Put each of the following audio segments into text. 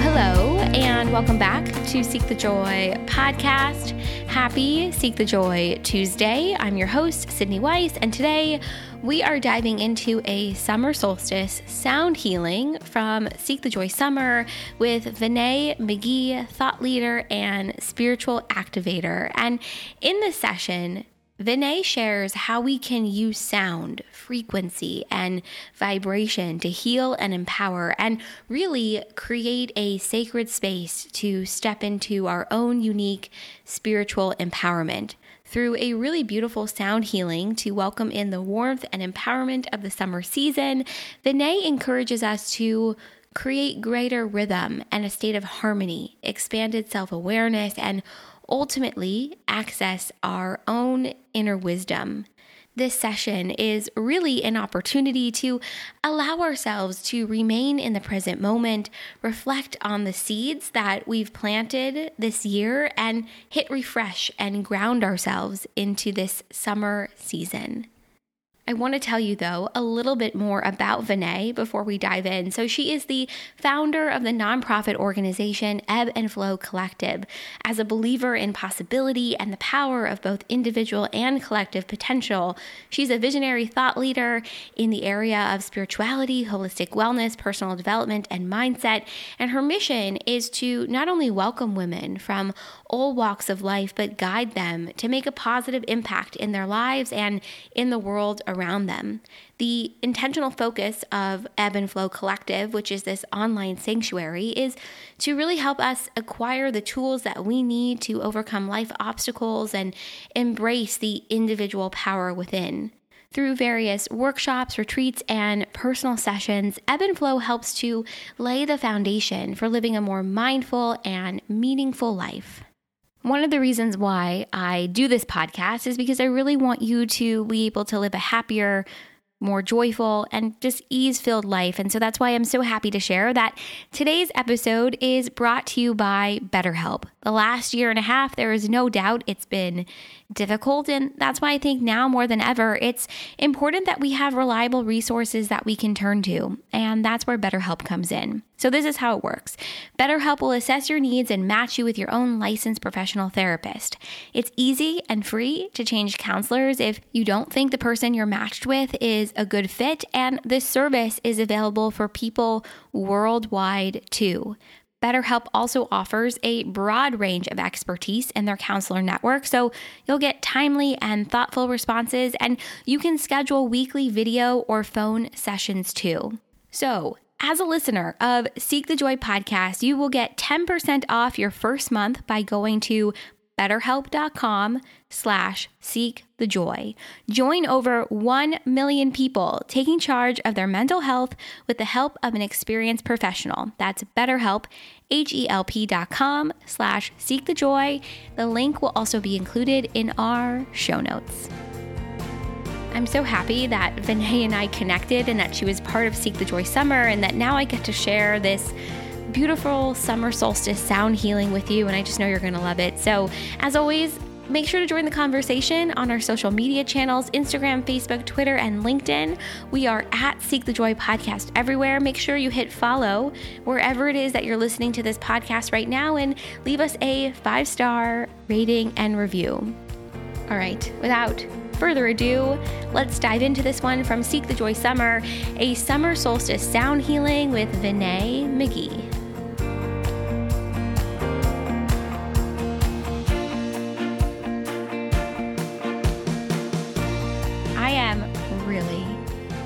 Hello, and welcome back to Seek the Joy podcast. Happy Seek the Joy Tuesday. I'm your host, Sydney Weiss, and today we are diving into a summer solstice sound healing from Seek the Joy Summer with Vinay McGee, thought leader and spiritual activator. And in this session, Vinay shares how we can use sound, frequency, and vibration to heal and empower, and really create a sacred space to step into our own unique spiritual empowerment. Through a really beautiful sound healing to welcome in the warmth and empowerment of the summer season, Vinay encourages us to create greater rhythm and a state of harmony, expanded self awareness, and ultimately access our own inner wisdom. This session is really an opportunity to allow ourselves to remain in the present moment, reflect on the seeds that we've planted this year, and hit refresh and ground ourselves into this summer season. I want to tell you, though, a little bit more about Vinay before we dive in. So, she is the founder of the nonprofit organization Ebb and Flow Collective. As a believer in possibility and the power of both individual and collective potential, she's a visionary thought leader in the area of spirituality, holistic wellness, personal development, and mindset. And her mission is to not only welcome women from all walks of life, but guide them to make a positive impact in their lives and in the world around them. The intentional focus of Ebb and Flow Collective, which is this online sanctuary, is to really help us acquire the tools that we need to overcome life obstacles and embrace the individual power within. Through various workshops, retreats, and personal sessions, Ebb and Flow helps to lay the foundation for living a more mindful and meaningful life. One of the reasons why I do this podcast is because I really want you to be able to live a happier, more joyful, and just ease filled life. And so that's why I'm so happy to share that today's episode is brought to you by BetterHelp. The last year and a half, there is no doubt it's been difficult. And that's why I think now more than ever, it's important that we have reliable resources that we can turn to. And that's where BetterHelp comes in. So, this is how it works BetterHelp will assess your needs and match you with your own licensed professional therapist. It's easy and free to change counselors if you don't think the person you're matched with is a good fit. And this service is available for people worldwide too. BetterHelp also offers a broad range of expertise in their counselor network, so you'll get timely and thoughtful responses, and you can schedule weekly video or phone sessions too. So, as a listener of Seek the Joy podcast, you will get 10% off your first month by going to betterhelp.com slash seek the joy. Join over 1 million people taking charge of their mental health with the help of an experienced professional. That's betterhelp, H-E-L-P dot com slash seek the joy. The link will also be included in our show notes. I'm so happy that Vinay and I connected and that she was part of Seek the Joy Summer and that now I get to share this beautiful summer solstice sound healing with you, and I just know you're going to love it. So, as always, Make sure to join the conversation on our social media channels Instagram, Facebook, Twitter, and LinkedIn. We are at Seek the Joy Podcast everywhere. Make sure you hit follow wherever it is that you're listening to this podcast right now and leave us a five star rating and review. All right, without further ado, let's dive into this one from Seek the Joy Summer a summer solstice sound healing with Vinay McGee. I am really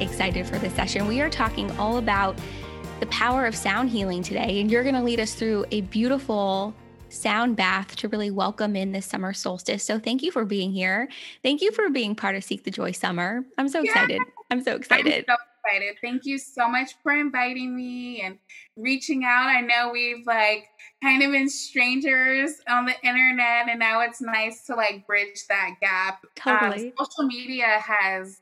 excited for this session. We are talking all about the power of sound healing today, and you're going to lead us through a beautiful sound bath to really welcome in this summer solstice. So thank you for being here. Thank you for being part of Seek the Joy Summer. I'm so excited. Yeah. I'm so excited. I'm so excited. Thank you so much for inviting me and reaching out. I know we've like kind of been strangers on the internet and now it's nice to like bridge that gap. Totally. Um, social media has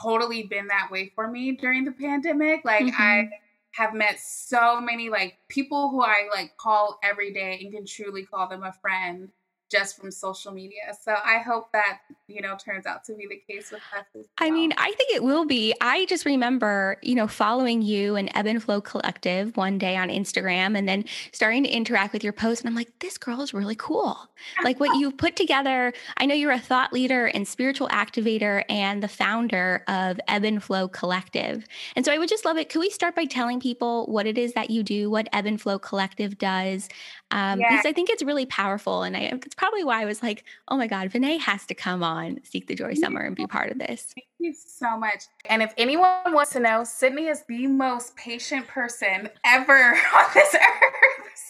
totally been that way for me during the pandemic. Like mm-hmm. I have met so many like people who I like call every day and can truly call them a friend just from social media. So I hope that, you know, turns out to be the case with us. Well. I mean, I think it will be. I just remember, you know, following you and Ebb and Flow Collective one day on Instagram and then starting to interact with your posts. And I'm like, this girl is really cool. Like what you've put together. I know you're a thought leader and spiritual activator and the founder of Ebb and Flow Collective. And so I would just love it. Could we start by telling people what it is that you do, what Ebb and Flow Collective does? Um, yeah. Because I think it's really powerful. And I, it's probably why I was like, oh my God, Vinay has to come on Seek the Joy Summer and be part of this. Thank you so much. And if anyone wants to know, Sydney is the most patient person ever on this earth.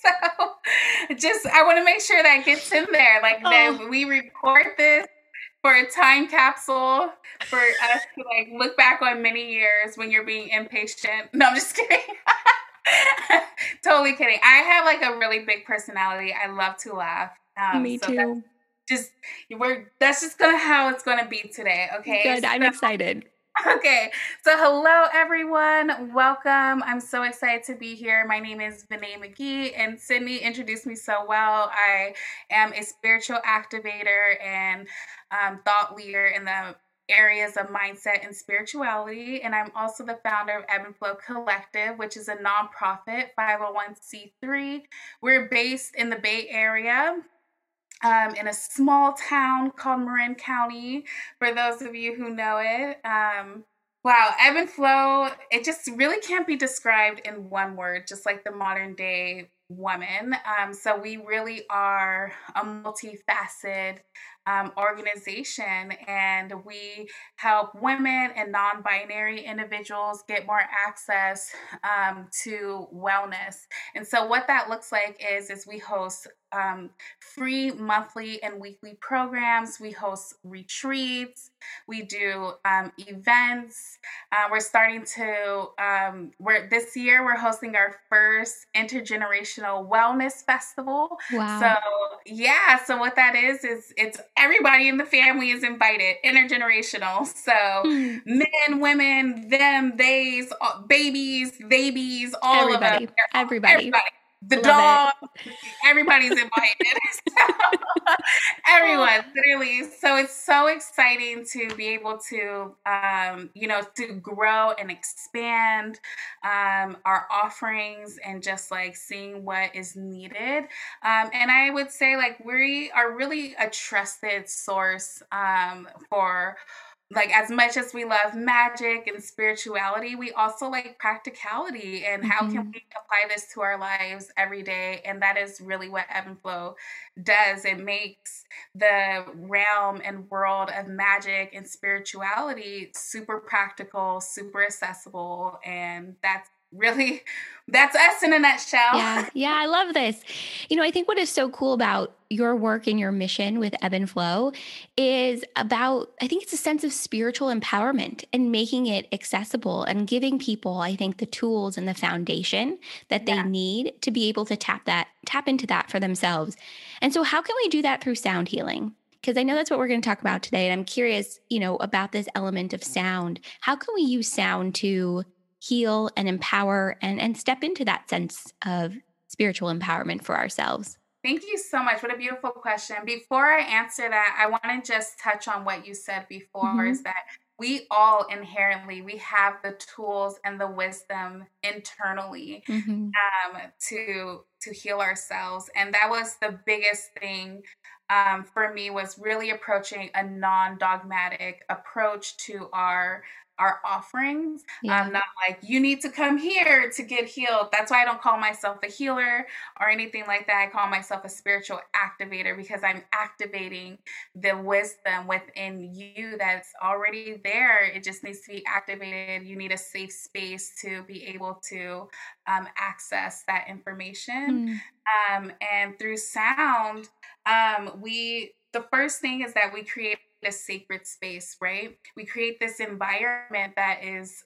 So just, I want to make sure that gets in there. Like oh. that we record this for a time capsule for us to like look back on many years when you're being impatient. No, I'm just kidding. totally kidding. I have like a really big personality. I love to laugh. Um, Me so too. Just we're that's just gonna how it's gonna be today. Okay. Good. I'm excited. Okay, so hello everyone. Welcome. I'm so excited to be here. My name is Vinay McGee, and Sydney introduced me so well. I am a spiritual activator and um, thought leader in the areas of mindset and spirituality. And I'm also the founder of Ebb and Flow Collective, which is a nonprofit 501c3. We're based in the Bay Area. Um, in a small town called Marin County, for those of you who know it. Um, wow, ebb and flow, it just really can't be described in one word, just like the modern day woman. Um, so we really are a multifaceted um, organization and we help women and non binary individuals get more access um, to wellness. And so, what that looks like is, is we host um, free monthly and weekly programs. We host retreats. We do um, events. Uh, we're starting to. Um, we're this year we're hosting our first intergenerational wellness festival. Wow! So yeah, so what that is is it's everybody in the family is invited, intergenerational. So hmm. men, women, them, theys, babies, babies, all everybody. of them. Everybody. Everybody the Love dog, it. everybody's invited. everyone, literally. So it's so exciting to be able to, um, you know, to grow and expand um, our offerings and just like seeing what is needed. Um, and I would say, like, we are really a trusted source um, for like as much as we love magic and spirituality we also like practicality and how mm-hmm. can we apply this to our lives every day and that is really what ebb and flow does it makes the realm and world of magic and spirituality super practical super accessible and that's really that's us in a nutshell. Yeah, yeah, I love this. You know, I think what is so cool about your work and your mission with Ebb and Flow is about, I think it's a sense of spiritual empowerment and making it accessible and giving people, I think, the tools and the foundation that they yeah. need to be able to tap that, tap into that for themselves. And so, how can we do that through sound healing? because I know that's what we're going to talk about today. And I'm curious, you know, about this element of sound. How can we use sound to heal and empower and, and step into that sense of spiritual empowerment for ourselves? Thank you so much. What a beautiful question. Before I answer that, I want to just touch on what you said before mm-hmm. is that we all inherently we have the tools and the wisdom internally mm-hmm. um, to to heal ourselves and that was the biggest thing um, for me was really approaching a non-dogmatic approach to our our offerings. Yeah. I'm not like, you need to come here to get healed. That's why I don't call myself a healer or anything like that. I call myself a spiritual activator because I'm activating the wisdom within you that's already there. It just needs to be activated. You need a safe space to be able to um, access that information. Mm. Um, and through sound, um, we, the first thing is that we create a sacred space, right? We create this environment that is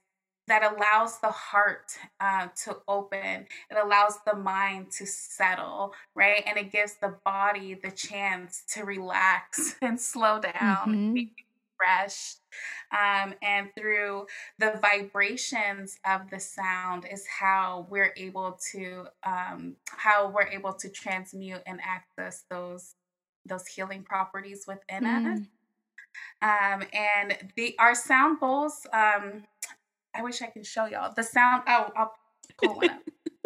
that allows the heart uh, to open. It allows the mind to settle, right? And it gives the body the chance to relax and slow down, mm-hmm. be refreshed. Um, and through the vibrations of the sound is how we're able to um, how we're able to transmute and access those those healing properties within mm. us. Um, and the our sound bowls, um, I wish I could show y'all the sound. Oh, I'll pull one up.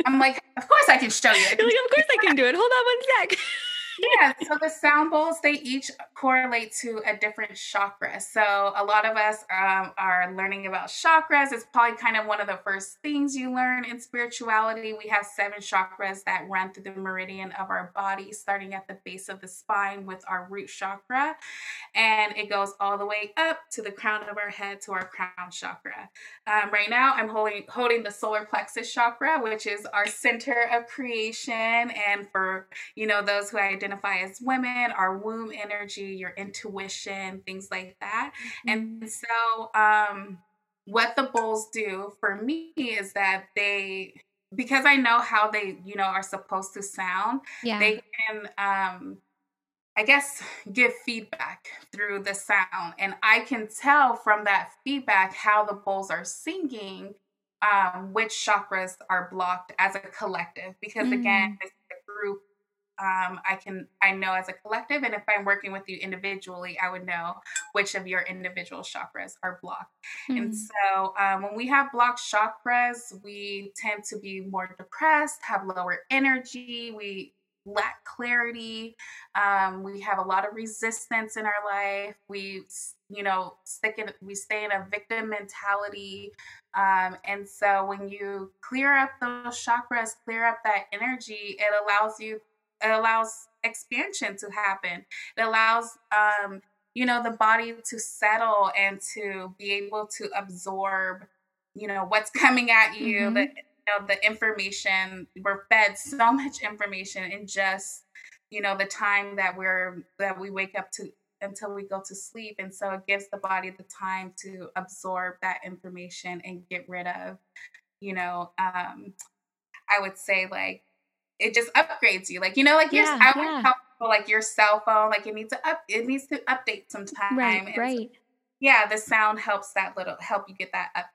I'm like, of course I can show you. You're like, of course I can do it. Hold on one sec yeah, so the sound bowls, they each correlate to a different chakra. So a lot of us um, are learning about chakras. It's probably kind of one of the first things you learn in spirituality. We have seven chakras that run through the meridian of our body, starting at the base of the spine with our root chakra. And it goes all the way up to the crown of our head to our crown chakra. Um, right now, I'm holding, holding the solar plexus chakra, which is our center of creation. And for, you know, those who identify identify as women, our womb energy, your intuition, things like that. Mm-hmm. And so, um, what the bowls do for me is that they, because I know how they, you know, are supposed to sound, yeah. they can, um, I guess, give feedback through the sound. And I can tell from that feedback how the bowls are singing um, which chakras are blocked as a collective. Because mm. again, it's a group um, I can I know as a collective, and if I'm working with you individually, I would know which of your individual chakras are blocked. Mm-hmm. And hmm. so um, when we have blocked chakras, we tend to be more depressed, have lower energy, we lack clarity, um, we have a lot of resistance in our life. We you know stick in we stay in a victim mentality um, and so when you clear up those chakras clear up that energy it allows you it allows expansion to happen. It allows um, you know the body to settle and to be able to absorb you know what's coming at you mm-hmm. the you know the information we're fed so much information in just you know the time that we're that we wake up to until we go to sleep and so it gives the body the time to absorb that information and get rid of you know um i would say like it just upgrades you. Like you know, like your yeah, I yeah. tell people like your cell phone, like it needs to up it needs to update sometime. Right, and right. So, yeah, the sound helps that little help you get that up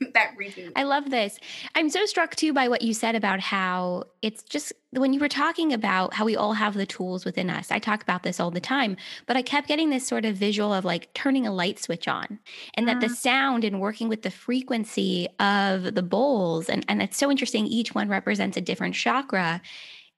that reboot. I love this. I'm so struck too by what you said about how it's just when you were talking about how we all have the tools within us. I talk about this all the time, but I kept getting this sort of visual of like turning a light switch on and that the mm-hmm. sound and working with the frequency of the bowls and and it's so interesting each one represents a different chakra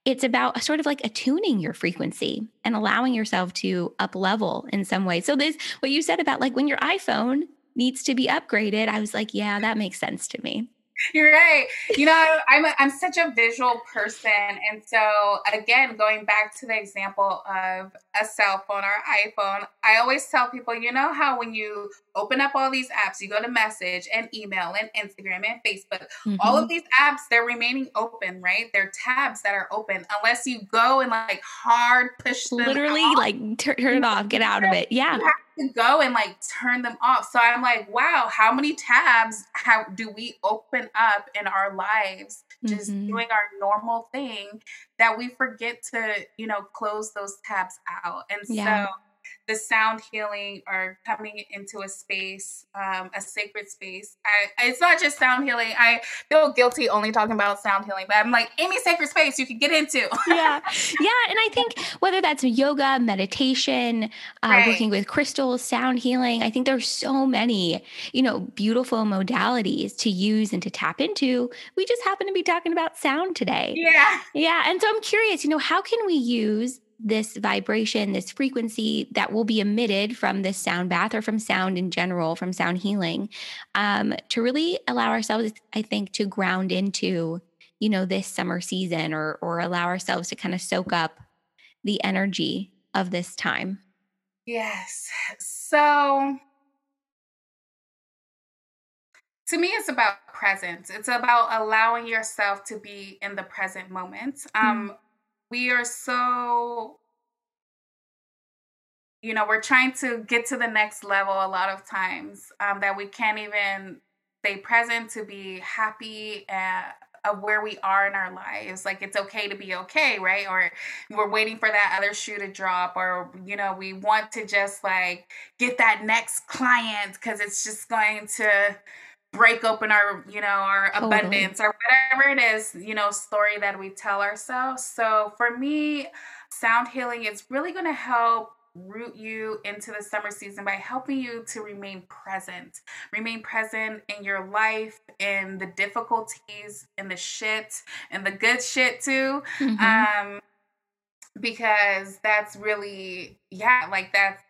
it's about sort of like attuning your frequency and allowing yourself to up level in some way. So this what you said about like when your iPhone needs to be upgraded, I was like, yeah, that makes sense to me. You're right. You know, I'm a, I'm such a visual person, and so again, going back to the example of a cell phone or iPhone, I always tell people, you know how when you open up all these apps, you go to message and email and Instagram and Facebook, mm-hmm. all of mm-hmm. these apps they're remaining open, right? They're tabs that are open unless you go and like hard push them. Literally, off. like turn it off, get out of it. Yeah to go and like turn them off. So I'm like, wow, how many tabs how do we open up in our lives just mm-hmm. doing our normal thing that we forget to, you know, close those tabs out. And yeah. so the sound healing or coming into a space, um, a sacred space. I, it's not just sound healing. I feel guilty only talking about sound healing, but I'm like any sacred space you can get into. yeah, yeah, and I think whether that's yoga, meditation, uh, right. working with crystals, sound healing. I think there's so many, you know, beautiful modalities to use and to tap into. We just happen to be talking about sound today. Yeah, yeah, and so I'm curious. You know, how can we use this vibration, this frequency that will be emitted from this sound bath or from sound in general, from sound healing, um, to really allow ourselves, I think, to ground into, you know, this summer season or or allow ourselves to kind of soak up the energy of this time. Yes. So to me it's about presence it's about allowing yourself to be in the present moment um, mm we are so you know we're trying to get to the next level a lot of times um, that we can't even stay present to be happy at, of where we are in our lives. Like it's okay to be okay right? Or we're waiting for that other shoe to drop or you know we want to just like get that next client because it's just going to break open our you know our totally. abundance or whatever it is you know story that we tell ourselves so for me sound healing is really going to help root you into the summer season by helping you to remain present remain present in your life in the difficulties in the shit and the good shit too mm-hmm. um because that's really yeah like that's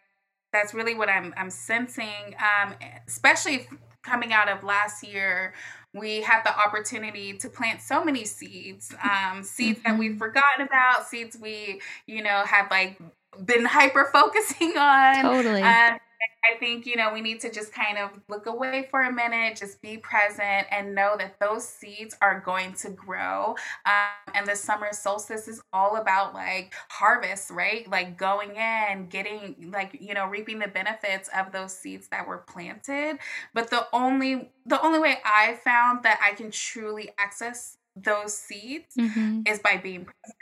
that's really what i'm i'm sensing um especially coming out of last year we had the opportunity to plant so many seeds um, seeds mm-hmm. that we've forgotten about seeds we you know have like been hyper focusing on totally um, I think, you know, we need to just kind of look away for a minute, just be present and know that those seeds are going to grow. Um, and the summer solstice is all about like harvest, right? Like going in, getting like, you know, reaping the benefits of those seeds that were planted. But the only, the only way I found that I can truly access those seeds mm-hmm. is by being present.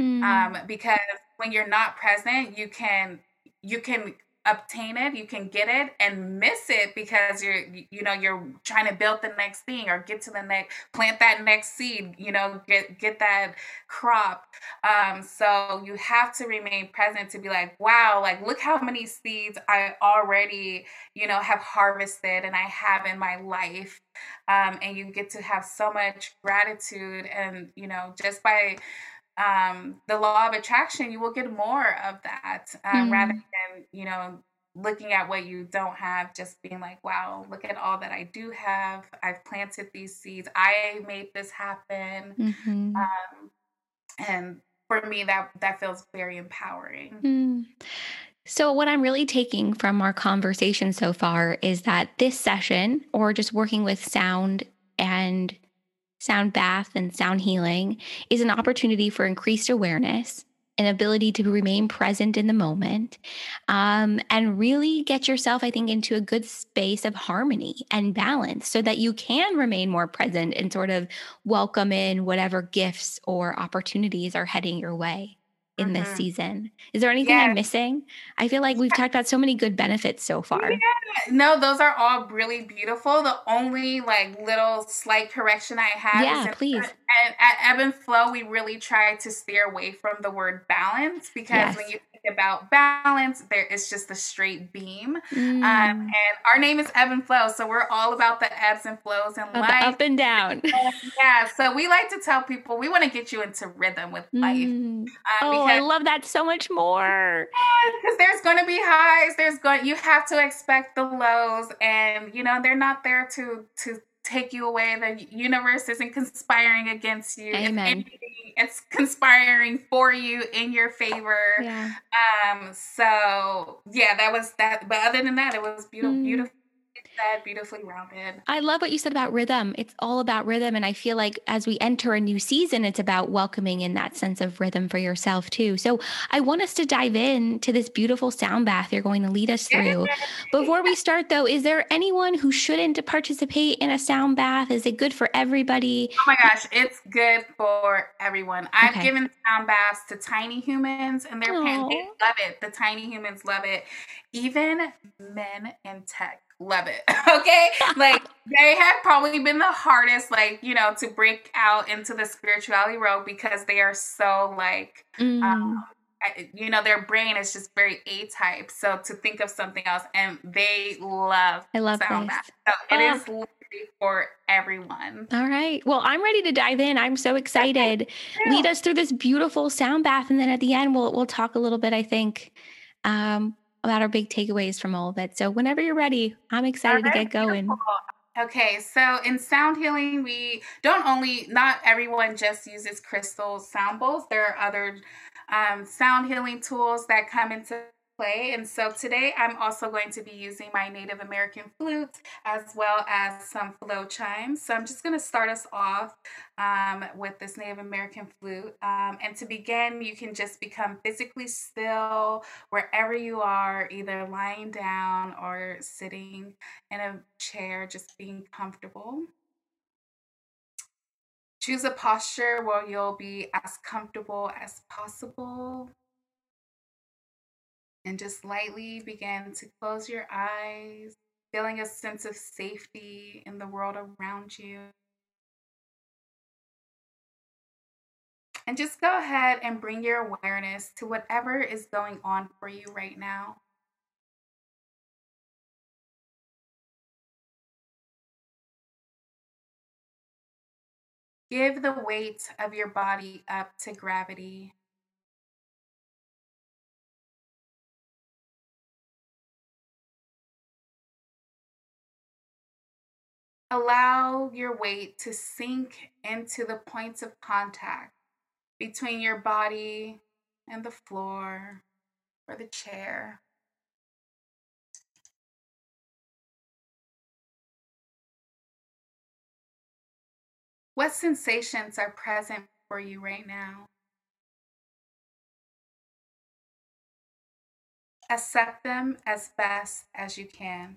Mm. Um, because when you're not present, you can, you can obtain it you can get it and miss it because you're you know you're trying to build the next thing or get to the next plant that next seed you know get get that crop. Um so you have to remain present to be like wow like look how many seeds i already you know have harvested and i have in my life. Um and you get to have so much gratitude and you know just by um, the law of attraction, you will get more of that um, mm. rather than, you know, looking at what you don't have, just being like, wow, look at all that I do have. I've planted these seeds. I made this happen. Mm-hmm. Um, and for me, that, that feels very empowering. Mm. So, what I'm really taking from our conversation so far is that this session, or just working with sound and sound bath and sound healing is an opportunity for increased awareness an ability to remain present in the moment um, and really get yourself, I think, into a good space of harmony and balance so that you can remain more present and sort of welcome in whatever gifts or opportunities are heading your way in mm-hmm. this season. Is there anything yes. I'm missing? I feel like we've talked about so many good benefits so far. Yeah. No, those are all really beautiful. The only like little slight correction I have yeah, please. At, at Ebb and Flow, we really try to steer away from the word balance because yes. when you about balance. There is just a straight beam. Mm. Um, and our name is Ebb and Flow. So we're all about the ebbs and flows in life. Up and down. yeah. So we like to tell people we want to get you into rhythm with life. Mm. Um, oh, I love that so much more. Because there's going to be highs. There's going, you have to expect the lows. And, you know, they're not there to, to, take you away. The universe isn't conspiring against you. Amen. it's conspiring for you in your favor. Yeah. Um. So yeah, that was that. But other than that, it was beautiful. Mm. Beautiful said, beautifully rounded. I love what you said about rhythm. It's all about rhythm. And I feel like as we enter a new season, it's about welcoming in that sense of rhythm for yourself too. So I want us to dive in to this beautiful sound bath you're going to lead us through. Before we start though, is there anyone who shouldn't participate in a sound bath? Is it good for everybody? Oh my gosh, it's good for everyone. I've okay. given sound baths to tiny humans and their parents. They love it. The tiny humans love it. Even men in tech love it. okay. Like they have probably been the hardest, like, you know, to break out into the spirituality road because they are so like, mm. um, you know, their brain is just very A type. So to think of something else and they love I love sound that. So oh. is literally for everyone. All right. Well, I'm ready to dive in. I'm so excited. Lead us through this beautiful sound bath. And then at the end we'll we'll talk a little bit, I think. Um, about our big takeaways from all of it. So whenever you're ready, I'm excited right, to get going. Beautiful. Okay, so in sound healing, we don't only, not everyone just uses crystal sound bowls. There are other um, sound healing tools that come into play. And so today I'm also going to be using my Native American flute as well as some flow chimes. So I'm just going to start us off um, with this Native American flute. Um, and to begin, you can just become physically still wherever you are, either lying down or sitting in a chair, just being comfortable. Choose a posture where you'll be as comfortable as possible. And just lightly begin to close your eyes feeling a sense of safety in the world around you. And just go ahead and bring your awareness to whatever is going on for you right now. Give the weight of your body up to gravity. Allow your weight to sink into the points of contact between your body and the floor or the chair. What sensations are present for you right now? Accept them as best as you can.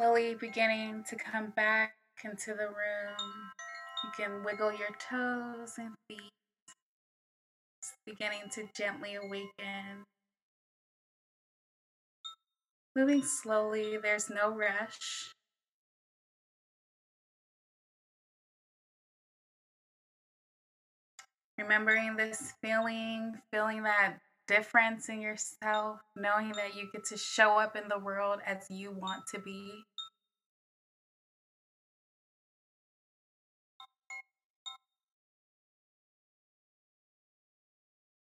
slowly beginning to come back into the room. You can wiggle your toes and feet, beginning to gently awaken. Moving slowly, there's no rush. Remembering this feeling, feeling that difference in yourself, knowing that you get to show up in the world as you want to be.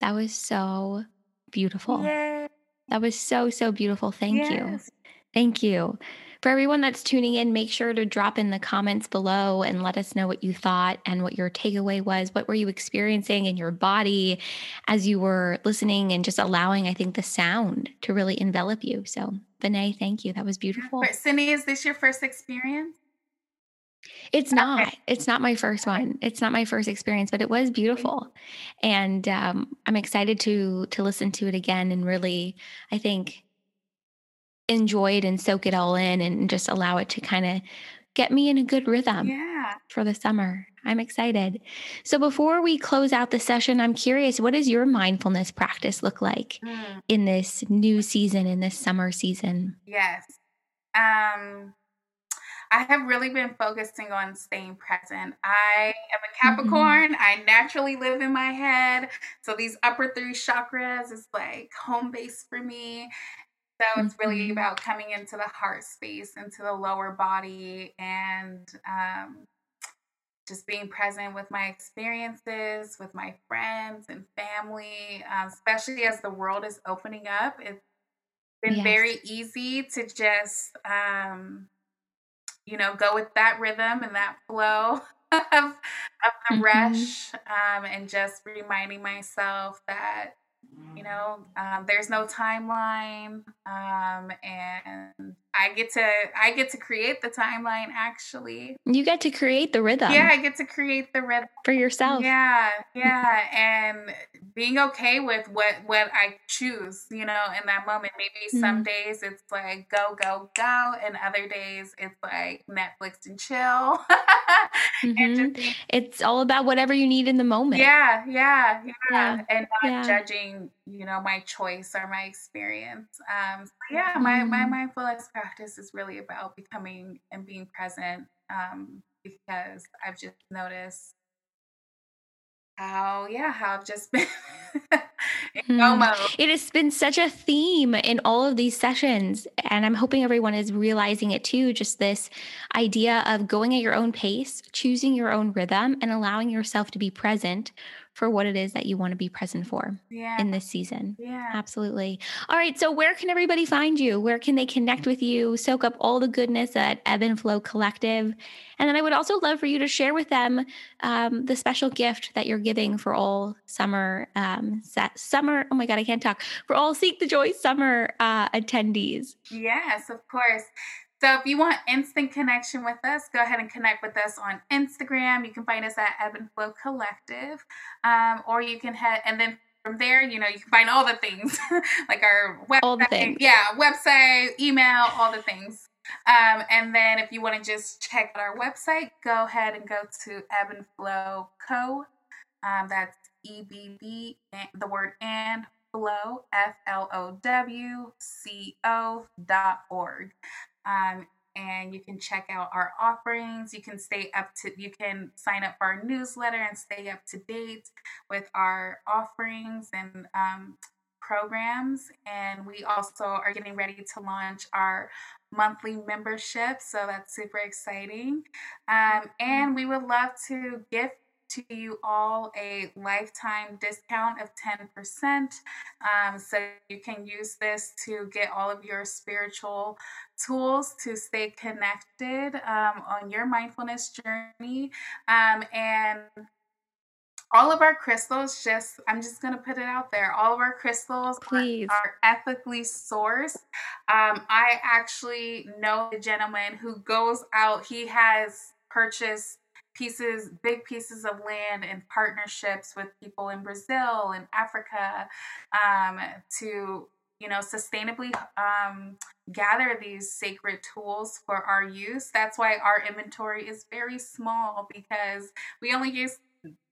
That was so beautiful. Yay. That was so, so beautiful. Thank you. Thank you. For everyone that's tuning in, make sure to drop in the comments below and let us know what you thought and what your takeaway was. What were you experiencing in your body as you were listening and just allowing, I think, the sound to really envelop you? So, Vinay, thank you. That was beautiful. Cindy, is this your first experience? It's not. It's not my first one. It's not my first experience, but it was beautiful, and um, I'm excited to to listen to it again and really, I think, enjoy it and soak it all in and just allow it to kind of get me in a good rhythm Yeah. for the summer. I'm excited. So before we close out the session, I'm curious, what does your mindfulness practice look like Mm, in this new season, in this summer season? yes. Um, I have really been focusing on staying present. I am a Capricorn. I naturally live in my head. So these upper three chakras is like home base for me. So it's really Mhm. about coming into the heart space, into the lower body, and um, just being present with my experiences, with my friends and family, um, especially as the world is opening up. It's been Yes. very easy to just, um, you know, go with that rhythm and that flow of, of the Mhm. rush um, and just reminding myself that you know um, there's no timeline um, and i get to i get to create the timeline actually You get to create the rhythm yeah i get to create the rhythm for yourself. yeah yeah and being okay with what what i choose you know in that moment maybe some Mm. days it's like go go go and other days it's like netflix and chill and Mhm. just It's all about whatever you need in the moment. yeah, yeah, yeah, Yeah, and not yeah. judging, you know, my choice or my experience. Um, so yeah, my my Mm. mindfulness practice is really about becoming and being present. Um, because I've just noticed how, yeah, how I've just been Hmm. mode. It has been such a theme in all of these sessions, and I'm hoping everyone is realizing it too. Just this idea of going at your own pace, choosing your own rhythm, and allowing yourself to be present for what it is that you want to be present for Yeah, in this season. yeah. Absolutely. All right. So, where can everybody find you? Where can they connect with you, soak up all the goodness at Ebb and Flow Collective? And then I would also love for you to share with them um, the special gift that you're giving for all summer, um, sa- summer. Oh my God, I can't talk. For all Seek the Joy summer uh, attendees. Yes, of course. So if you want instant connection with us, go ahead and connect with us on Instagram. You can find us at Ebb and Flow Collective, um, or you can head and then from there, you know, you can find all the things like our website, All the things. yeah, website, email, all the things. Um, and then if you want to just check out our website, go ahead and go to Ebb and Flow Co. Um, that's E B B, the word and flow, F L O W C O dot org. Um, and you can check out our offerings. You can stay up to, you can sign up for our newsletter and stay up to date with our offerings and um, programs. And we also are getting ready to launch our monthly membership. So that's super exciting. Um, and we would love to gift to you all a lifetime discount of 10%. Um, so you can use this to get all of your spiritual tools to stay connected um, on your mindfulness journey. Um, and all of our crystals, just I'm just gonna put it out there. All of our crystals are, Please. are ethically sourced. Um, I actually know a gentleman who goes out. He has purchased pieces, big pieces of land and partnerships with people in Brazil and Africa um, to you know, sustainably um, gather these sacred tools for our use. That's why our inventory is very small because we only use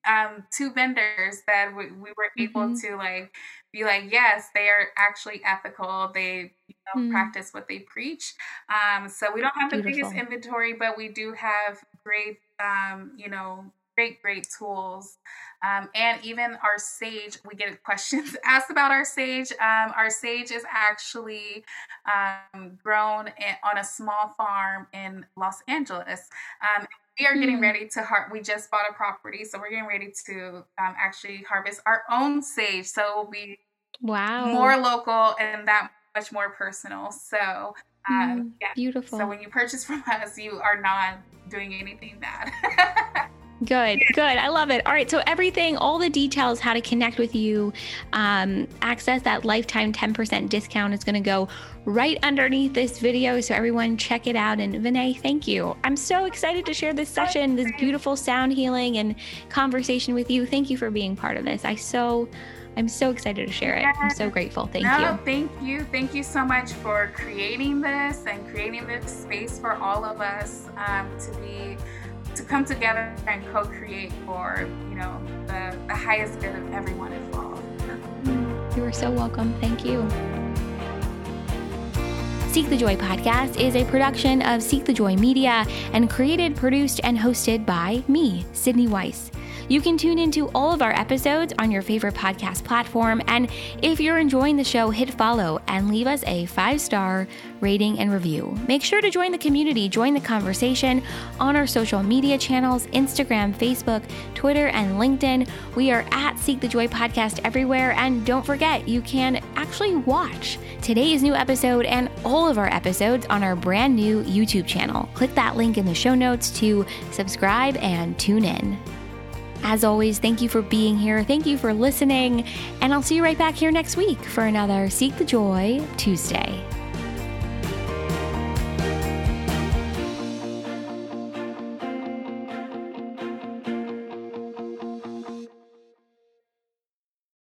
um, two vendors that we, we were able mm-hmm. to like be like, yes, they are actually ethical. They you know, mm. practice what they preach. Um, so we don't have the biggest inventory, but we do have great, um, you know, great, great tools. Um, and even our sage, we get questions asked about our sage. Um, our sage is actually um, grown in, on a small farm in Los Angeles. Um, we are getting mm. ready to har- we just bought a property so we're getting ready to um, actually harvest our own sage so we'll be wow more local and that much more personal so um, mm, yeah. beautiful so when you purchase from us you are not doing anything bad Good, good. I love it. All right. So, everything, all the details, how to connect with you, um, access that lifetime 10% discount is going to go right underneath this video. So, everyone, check it out. And, Vinay, thank you. I'm so excited to share this session, this beautiful sound healing and conversation with you. Thank you for being part of this. I so. I'm so excited to share it. I'm so grateful. Thank no, you. Thank you. Thank you so much for creating this and creating this space for all of us um, to be to come together and co-create for you know the, the highest good of everyone involved. Mm-hmm. You are so welcome. Thank you. Seek the Joy podcast is a production of Seek the Joy Media and created, produced, and hosted by me, Sydney Weiss. You can tune into all of our episodes on your favorite podcast platform. And if you're enjoying the show, hit follow and leave us a five star rating and review. Make sure to join the community, join the conversation on our social media channels Instagram, Facebook, Twitter, and LinkedIn. We are at Seek the Joy Podcast everywhere. And don't forget, you can actually watch today's new episode and all of our episodes on our brand new YouTube channel. Click that link in the show notes to subscribe and tune in. As always, thank you for being here. Thank you for listening. And I'll see you right back here next week for another Seek the Joy Tuesday.